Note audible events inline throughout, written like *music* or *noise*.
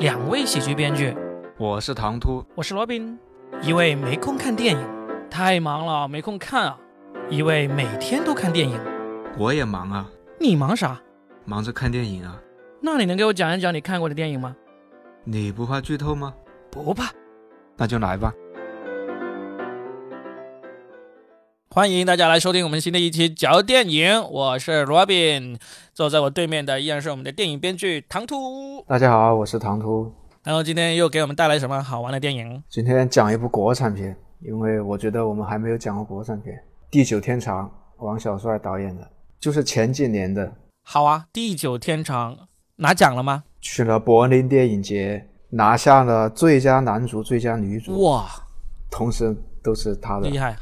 两位喜剧编剧，我是唐突，我是罗宾。一位没空看电影，太忙了，没空看啊；一位每天都看电影，我也忙啊。你忙啥？忙着看电影啊。那你能给我讲一讲你看过的电影吗？你不怕剧透吗？不怕。那就来吧。欢迎大家来收听我们新的一期嚼电影，我是罗宾，坐在我对面的依然是我们的电影编剧唐突。大家好，我是唐突。然后今天又给我们带来什么好玩的电影？今天讲一部国产片，因为我觉得我们还没有讲过国产片，《地久天长》，王小帅导演的，就是前几年的。好啊，《地久天长》拿奖了吗？去了柏林电影节，拿下了最佳男主、最佳女主。哇，同时都是他的，厉害！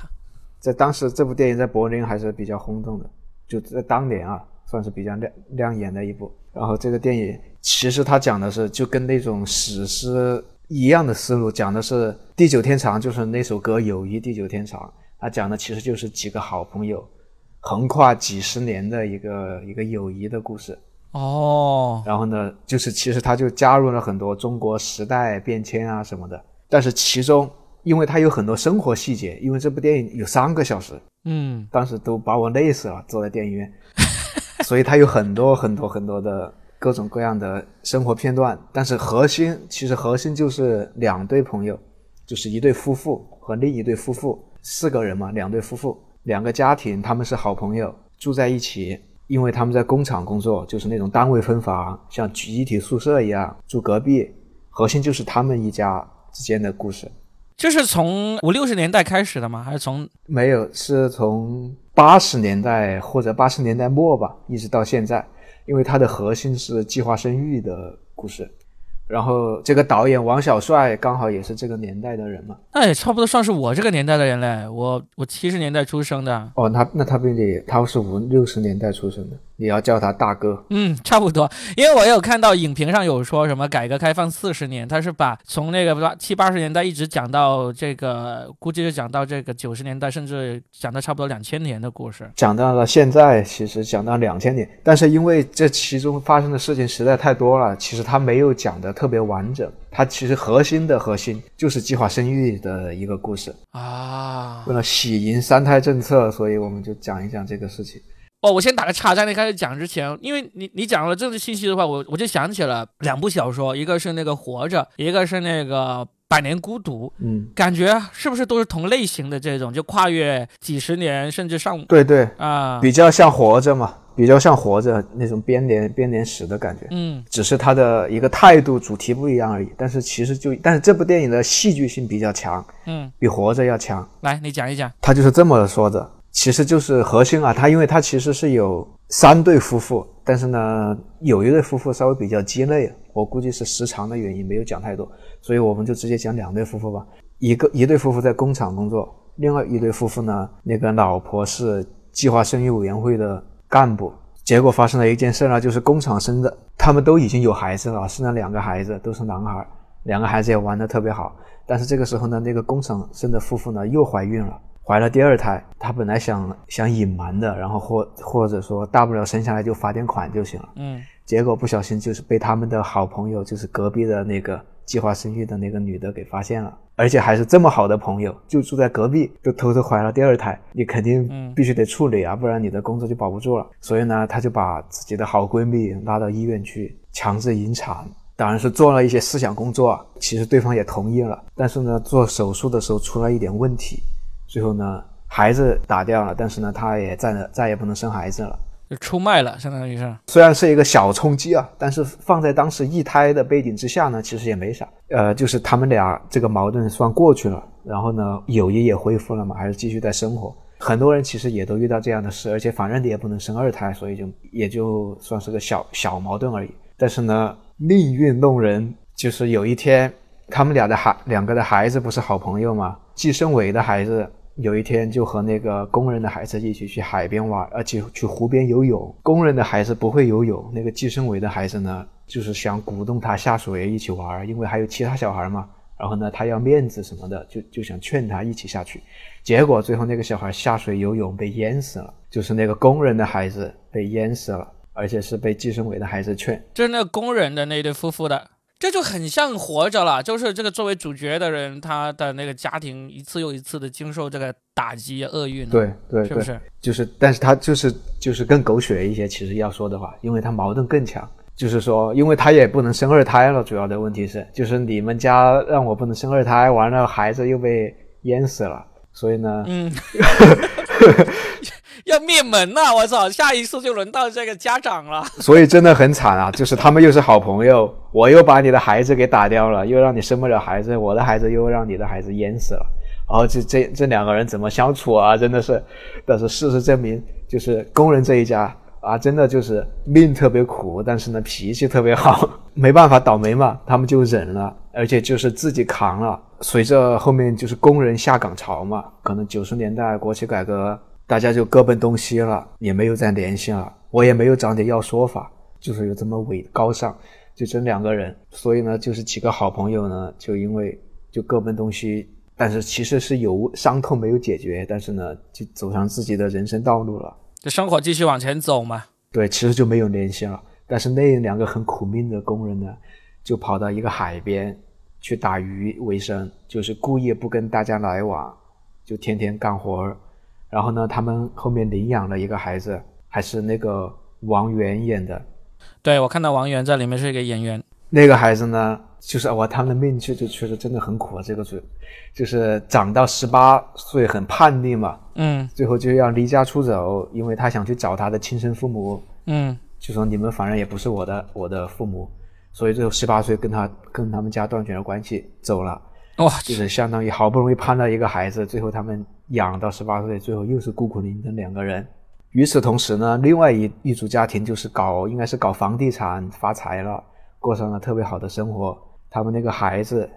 在当时，这部电影在柏林还是比较轰动的，就在当年啊，算是比较亮亮眼的一部。然后这个电影其实它讲的是就跟那种史诗一样的思路，讲的是地久天长，就是那首歌《友谊地久天长》，它讲的其实就是几个好朋友横跨几十年的一个一个友谊的故事。哦，然后呢，就是其实它就加入了很多中国时代变迁啊什么的，但是其中。因为它有很多生活细节，因为这部电影有三个小时，嗯，当时都把我累死了，坐在电影院，*laughs* 所以它有很多很多很多的各种各样的生活片段。但是核心其实核心就是两对朋友，就是一对夫妇和另一对夫妇，四个人嘛，两对夫妇，两个家庭，他们是好朋友，住在一起，因为他们在工厂工作，就是那种单位分房，像集体宿舍一样住隔壁。核心就是他们一家之间的故事。这是从五六十年代开始的吗？还是从没有？是从八十年代或者八十年代末吧，一直到现在，因为它的核心是计划生育的故事。然后这个导演王小帅刚好也是这个年代的人嘛，那也差不多算是我这个年代的人嘞。我我七十年代出生的。哦，他那他比你，他是五六十年代出生的。你要叫他大哥，嗯，差不多，因为我有看到影评上有说什么改革开放四十年，他是把从那个八七八十年代一直讲到这个，估计是讲到这个九十年代，甚至讲到差不多两千年的故事，讲到了现在，其实讲到两千年，但是因为这其中发生的事情实在太多了，其实他没有讲的特别完整，它其实核心的核心就是计划生育的一个故事。啊，为了喜迎三胎政策，所以我们就讲一讲这个事情。哦，我先打个岔，在你开始讲之前，因为你你讲了政治信息的话，我我就想起了两部小说，一个是那个《活着》，一个是那个《百年孤独》。嗯，感觉是不是都是同类型的这种，就跨越几十年甚至上？对对啊，比较像《活着》嘛，比较像《活着》那种编年编年史的感觉。嗯，只是它的一个态度、主题不一样而已。但是其实就，但是这部电影的戏剧性比较强，嗯，比《活着》要强。来，你讲一讲。他就是这么说的。其实就是核心啊，他因为他其实是有三对夫妇，但是呢，有一对夫妇稍微比较鸡肋，我估计是时长的原因，没有讲太多，所以我们就直接讲两对夫妇吧。一个一对夫妇在工厂工作，另外一对夫妇呢，那个老婆是计划生育委员会的干部。结果发生了一件事呢，就是工厂生的，他们都已经有孩子了，生了两个孩子，都是男孩，两个孩子也玩的特别好。但是这个时候呢，那个工厂生的夫妇呢又怀孕了。怀了第二胎，他本来想想隐瞒的，然后或或者说大不了生下来就罚点款就行了。嗯，结果不小心就是被他们的好朋友，就是隔壁的那个计划生育的那个女的给发现了，而且还是这么好的朋友，就住在隔壁，就偷偷怀了第二胎。你肯定必须得处理啊，不然你的工作就保不住了。所以呢，她就把自己的好闺蜜拉到医院去强制引产，当然是做了一些思想工作。其实对方也同意了，但是呢，做手术的时候出了一点问题。最后呢，孩子打掉了，但是呢，他也再再也不能生孩子了，出卖了，相当于是。虽然是一个小冲击啊，但是放在当时一胎的背景之下呢，其实也没啥。呃，就是他们俩这个矛盾算过去了，然后呢，友谊也恢复了嘛，还是继续在生活。很多人其实也都遇到这样的事，而且反正你也不能生二胎，所以就也就算是个小小矛盾而已。但是呢，命运弄人，就是有一天，他们俩的孩两个的孩子不是好朋友嘛？计生委的孩子。有一天，就和那个工人的孩子一起去海边玩，而且去湖边游泳。工人的孩子不会游泳，那个计生委的孩子呢，就是想鼓动他下水一起玩，因为还有其他小孩嘛。然后呢，他要面子什么的，就就想劝他一起下去。结果最后那个小孩下水游泳被淹死了，就是那个工人的孩子被淹死了，而且是被计生委的孩子劝。就是那工人的那对夫妇的。这就很像活着了，就是这个作为主角的人，他的那个家庭一次又一次的经受这个打击厄运，，对对对，是不是？就是，但是他就是就是更狗血一些。其实要说的话，因为他矛盾更强，就是说，因为他也不能生二胎了。主要的问题是，就是你们家让我不能生二胎，完了孩子又被淹死了，所以呢，嗯，*laughs* 要灭门了！我操，下一次就轮到这个家长了。*laughs* *laughs* 所以真的很惨啊！就是他们又是好朋友，我又把你的孩子给打掉了，又让你生不了孩子，我的孩子又让你的孩子淹死了。然后这这这两个人怎么相处啊？真的是，但是事实证明，就是工人这一家啊，真的就是命特别苦，但是呢脾气特别好，没办法倒霉嘛，他们就忍了，而且就是自己扛了。随着后面就是工人下岗潮嘛，可能九十年代国企改革。大家就各奔东西了，也没有再联系了。我也没有找你要说法，就是有这么伟高尚，就这两个人。所以呢，就是几个好朋友呢，就因为就各奔东西，但是其实是有伤痛没有解决，但是呢，就走上自己的人生道路了。这生活继续往前走嘛。对，其实就没有联系了。但是那两个很苦命的工人呢，就跑到一个海边去打鱼为生，就是故意不跟大家来往，就天天干活儿。然后呢，他们后面领养了一个孩子，还是那个王源演的。对，我看到王源在里面是一个演员。那个孩子呢，就是哇，他们的命确实确实真的很苦啊。这个主就是长到十八岁很叛逆嘛，嗯最后就要离家出走，因为他想去找他的亲生父母，嗯，就说你们反正也不是我的我的父母，所以最后十八岁跟他跟他们家断绝了关系，走了。哇，就是相当于好不容易盼到一个孩子，最后他们养到十八岁，最后又是孤苦伶仃两个人。与此同时呢，另外一一组家庭就是搞应该是搞房地产发财了，过上了特别好的生活。他们那个孩子，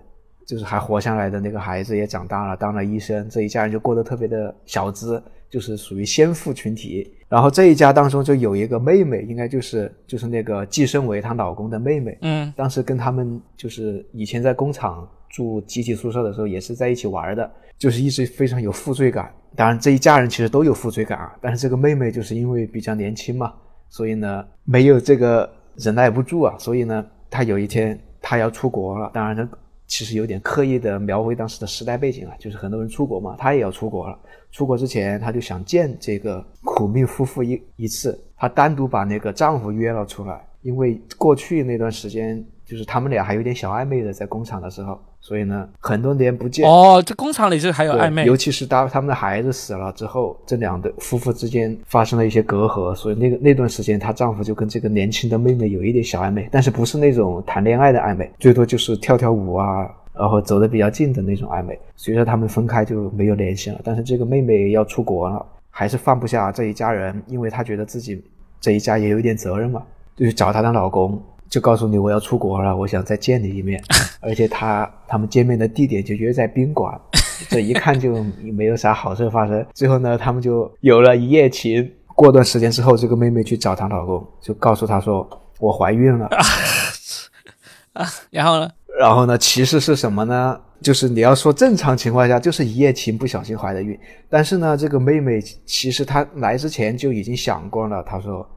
就是还活下来的那个孩子也长大了，当了医生，这一家人就过得特别的小资，就是属于先富群体。然后这一家当中就有一个妹妹，应该就是就是那个计生为她老公的妹妹，嗯当时跟他们就是以前在工厂住集体宿舍的时候，也是在一起玩的，就是一直非常有负罪感。当然，这一家人其实都有负罪感啊，但是这个妹妹就是因为比较年轻嘛，所以呢没有这个忍耐不住啊，所以呢，她有一天她要出国了，当然呢，其实有点刻意的描绘当时的时代背景啊，就是很多人出国嘛，她也要出国了。出国之前，她就想见这个苦命夫妇一一次，她单独把那个丈夫约了出来，因为过去那段时间就是他们俩还有点小暧昧的，在工厂的时候，所以呢，很多年不见。哦，这工厂里是还有暧昧尤其是当他们的孩子死了之后，这两对夫妇之间发生了一些隔阂，所以那个那段时间，她丈夫就跟这个年轻的妹妹有一点小暧昧，但是不是那种谈恋爱的暧昧，最多就是跳跳舞啊，然后走得比较近的那种暧昧。随着他们分开就没有联系了，但是这个妹妹要出国了，还是放不下这一家人，因为她觉得自己这一家也有一点责任嘛，就去找她的老公，就告诉你我要出国了，我想再见你一面，*laughs* 而且他他们见面的地点就约在宾馆。*laughs* 这一看就没有啥好事发生。最后呢，他们就有了一夜情。过段时间之后，这个妹妹去找她老公，就告诉他说：“我怀孕了。*laughs* 啊然后呢？”然后呢，其实是什么呢？就是你要说正常情况下，就是一夜情不小心怀的孕。但是呢，这个妹妹其实她来之前就已经想过了，她说。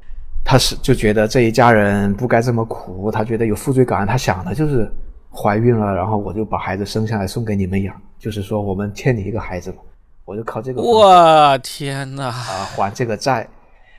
她是就觉得这一家人不该这么苦，他觉得有负罪感，他想的就是怀孕了，然后我就把孩子生下来送给你们养，就是说我们欠你一个孩子嘛，我就靠这个我天哪！啊还这个债。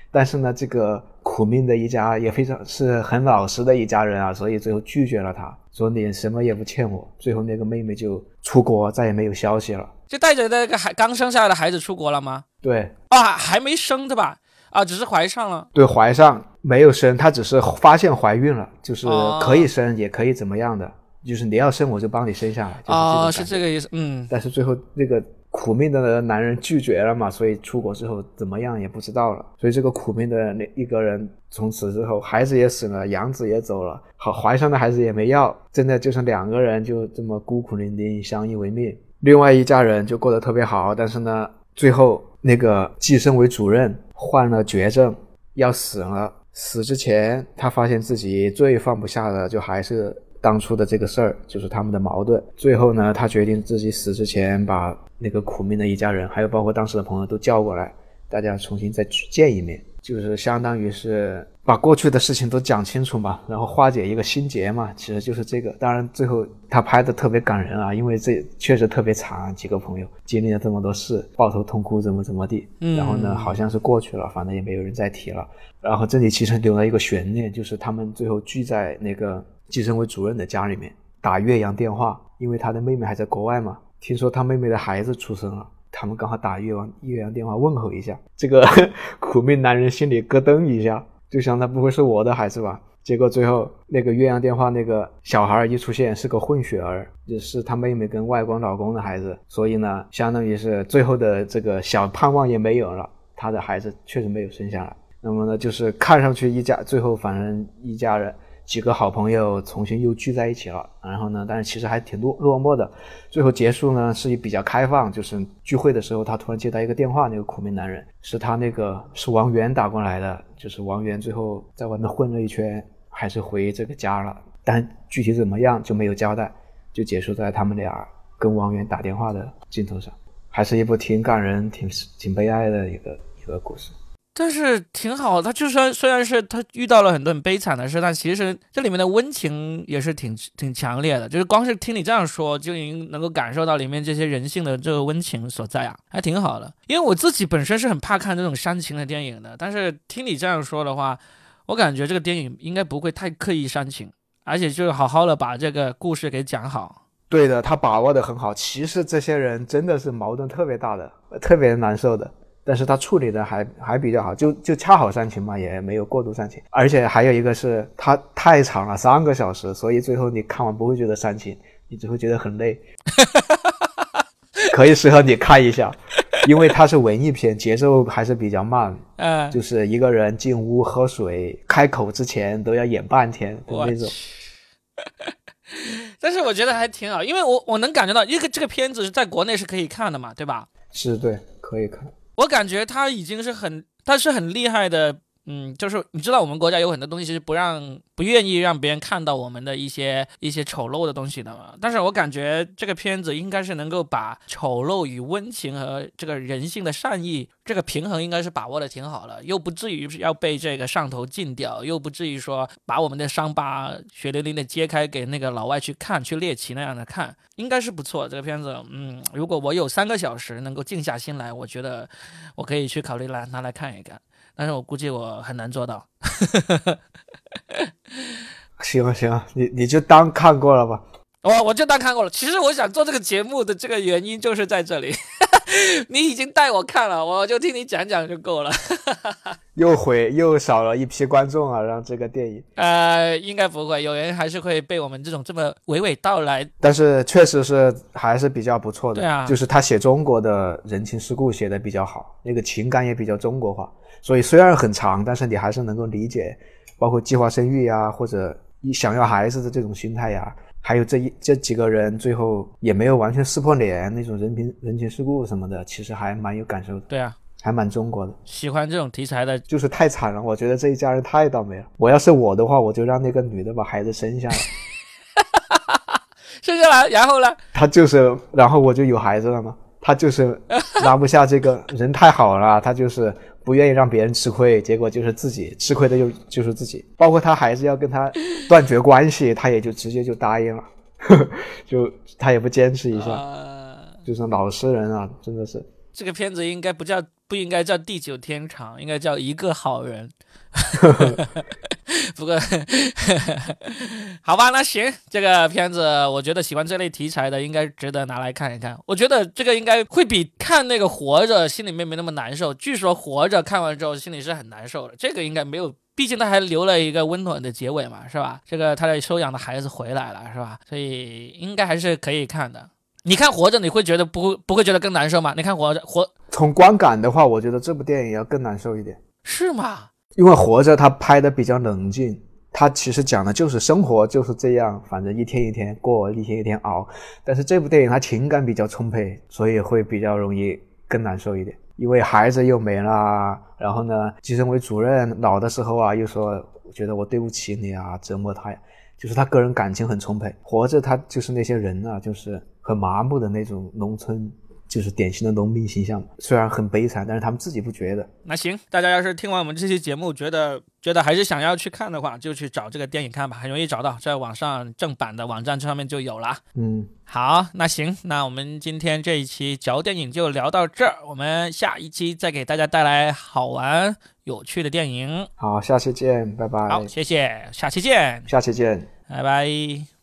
但是呢，这个苦命的一家也非常是很老实的一家人啊，所以最后拒绝了他，说你什么也不欠我。最后那个妹妹就出国，再也没有消息了。就带着那个孩刚生下来的孩子出国了吗？对啊，还没生对吧？啊，只是怀上了。对，怀上没有生，她只是发现怀孕了，就是哦可以生，也可以怎么样的，就是你要生我就帮你生下来，就是哦，是。这个意思。嗯，但是最后那个苦命的男人拒绝了嘛，所以出国之后怎么样也不知道了。所以这个苦命的那一个人从此之后，孩子也死了，养子也走了，好怀上的孩子也没要，真的就剩两个人就这么孤苦伶仃，相依为命。另外一家人就过得特别好，但是呢，最后那个计生委主任患了绝症，要死了。死之前，他发现自己最放不下的就还是当初的这个事儿，就是他们的矛盾。最后呢，他决定自己死之前把那个苦命的一家人，还有包括当时的朋友都叫过来，大家重新再去见一面。就是相当于是把过去的事情都讲清楚嘛，然后化解一个心结嘛，其实就是这个。当然最后他拍的特别感人啊，因为这确实特别惨，几个朋友经历了这么多事，抱头痛哭，怎么怎么地。嗯然后呢，好像是过去了，反正也没有人再提了。然后这里其实留了一个悬念，就是他们最后聚在那个计生委主任的家里面打岳阳电话，因为他的妹妹还在国外嘛，听说他妹妹的孩子出生了。他们刚好打岳阳岳阳电话问候一下，这个 *laughs* 苦命男人心里咯噔一下，就想他不会是我的孩子吧？结果最后那个岳阳电话那个小孩一出现是个混血儿，也是他妹妹跟外公老公的孩子，所以呢，相当于是最后的这个小盼望也没有了，他的孩子确实没有生下来。那么呢，就是看上去一家最后反正一家人几个好朋友重新又聚在一起了，然后呢，但是其实还挺落落寞的。最后结束呢是比较开放，就是聚会的时候他突然接到一个电话，那个苦命男人是他那个是王源打过来的，就是王源最后在外面混了一圈，还是回这个家了，但具体怎么样就没有交代，就结束在他们俩跟王源打电话的镜头上，还是一部挺感人、挺挺悲哀的一个一个故事。但是挺好，他就算虽然是他遇到了很多很悲惨的事，但其实这里面的温情也是挺挺强烈的。就是光是听你这样说，就已经能够感受到里面这些人性的这个温情所在啊，还挺好的。因为我自己本身是很怕看这种煽情的电影的，但是听你这样说的话，我感觉这个电影应该不会太刻意煽情，而且就是好好的把这个故事给讲好。对的，他把握的很好。其实这些人真的是矛盾特别大的，特别难受的。但是他处理的还还比较好，就就恰好煽情嘛，也没有过度煽情。而且还有一个是它太长了，三个小时，所以最后你看完不会觉得煽情，你只会觉得很累。*laughs* 可以适合你看一下，*laughs* 因为它是文艺片，节奏还是比较慢，嗯，就是一个人进屋喝水，开口之前都要演半天的那种。*laughs* 但是我觉得还挺好，因为我我能感觉到，一个这个片子是在国内是可以看的嘛，对吧？是对，可以看。我感觉他已经是很，他是很厉害的，嗯，就是你知道我们国家有很多东西是不让、不愿意让别人看到我们的一些一些丑陋的东西的嘛。但是我感觉这个片子应该是能够把丑陋与温情和这个人性的善意这个平衡应该是把握的挺好的，又不至于要被这个上头禁掉，又不至于说把我们的伤疤血淋淋的揭开给那个老外去看、去猎奇那样的看，应该是不错。这个片子，嗯，如果我有三个小时能够静下心来，我觉得我可以去考虑来拿来看一看，但是我估计我很难做到。*laughs* 行行，你你就当看过了吧。我我就当看过了。其实我想做这个节目的这个原因就是在这里，*laughs* 你已经带我看了，我就听你讲讲就够了。*laughs* 又回又少了一批观众啊，让这个电影。呃，应该不会，有人还是会被我们这种这么娓娓道来。但是确实是还是比较不错的。对啊就是他写中国的人情世故写的比较好，那个情感也比较中国化，所以虽然很长，但是你还是能够理解，包括计划生育呀，或者一想要孩子的这种心态呀，还有这一这几个人最后也没有完全撕破脸那种人情人情世故什么的，其实还蛮有感受的，对啊，还蛮中国的。喜欢这种题材的，就是太惨了，我觉得这一家人太倒霉了。我要是我的话，我就让那个女的把孩子生下来，*laughs* 生下来，然后呢？她就是，然后我就有孩子了嘛。她就是拿不下这个人太好了，她就是不愿意让别人吃亏，结果就是自己吃亏的就就是自己。包括他孩子要跟他断绝关系，他也就直接就答应了，*laughs* 就他也不坚持一下，呃，就是老实人啊，真的是。这个片子应该不叫不应该叫地久天长，应该叫一个好人。*laughs* *laughs* 不过，好吧，那行，这个片子我觉得喜欢这类题材的应该值得拿来看一看。我觉得这个应该会比看那个《活着》心里面没那么难受。据说《活着》看完之后心里是很难受的，这个应该没有。毕竟他还留了一个温暖的结尾嘛，是吧？这个他的收养的孩子回来了，是吧？所以应该还是可以看的。你看《活着》，你会觉得不不会觉得更难受吗？你看《活着》，活从观感的话，我觉得这部电影要更难受一点。是吗？因为活着他拍的比较冷静，他其实讲的就是生活就是这样，反正一天一天过，一天一天熬。但是这部电影他情感比较充沛，所以会比较容易更难受一点。因为孩子又没了，然后呢，计生委主任老的时候啊，又说觉得我对不起你啊，折磨他呀，就是他个人感情很充沛。活着他就是那些人啊，就是很麻木的那种农村就是典型的农民形象，虽然很悲惨，但是他们自己不觉得。那行，大家要是听完我们这期节目，觉得觉得还是想要去看的话，就去找这个电影看吧，很容易找到，在网上正版的网站上面就有了。嗯，好，那行，那我们今天这一期嚼电影就聊到这儿，我们下一期再给大家带来好玩有趣的电影。好，下期见，拜拜。好，谢谢，下期见，下期见。拜拜。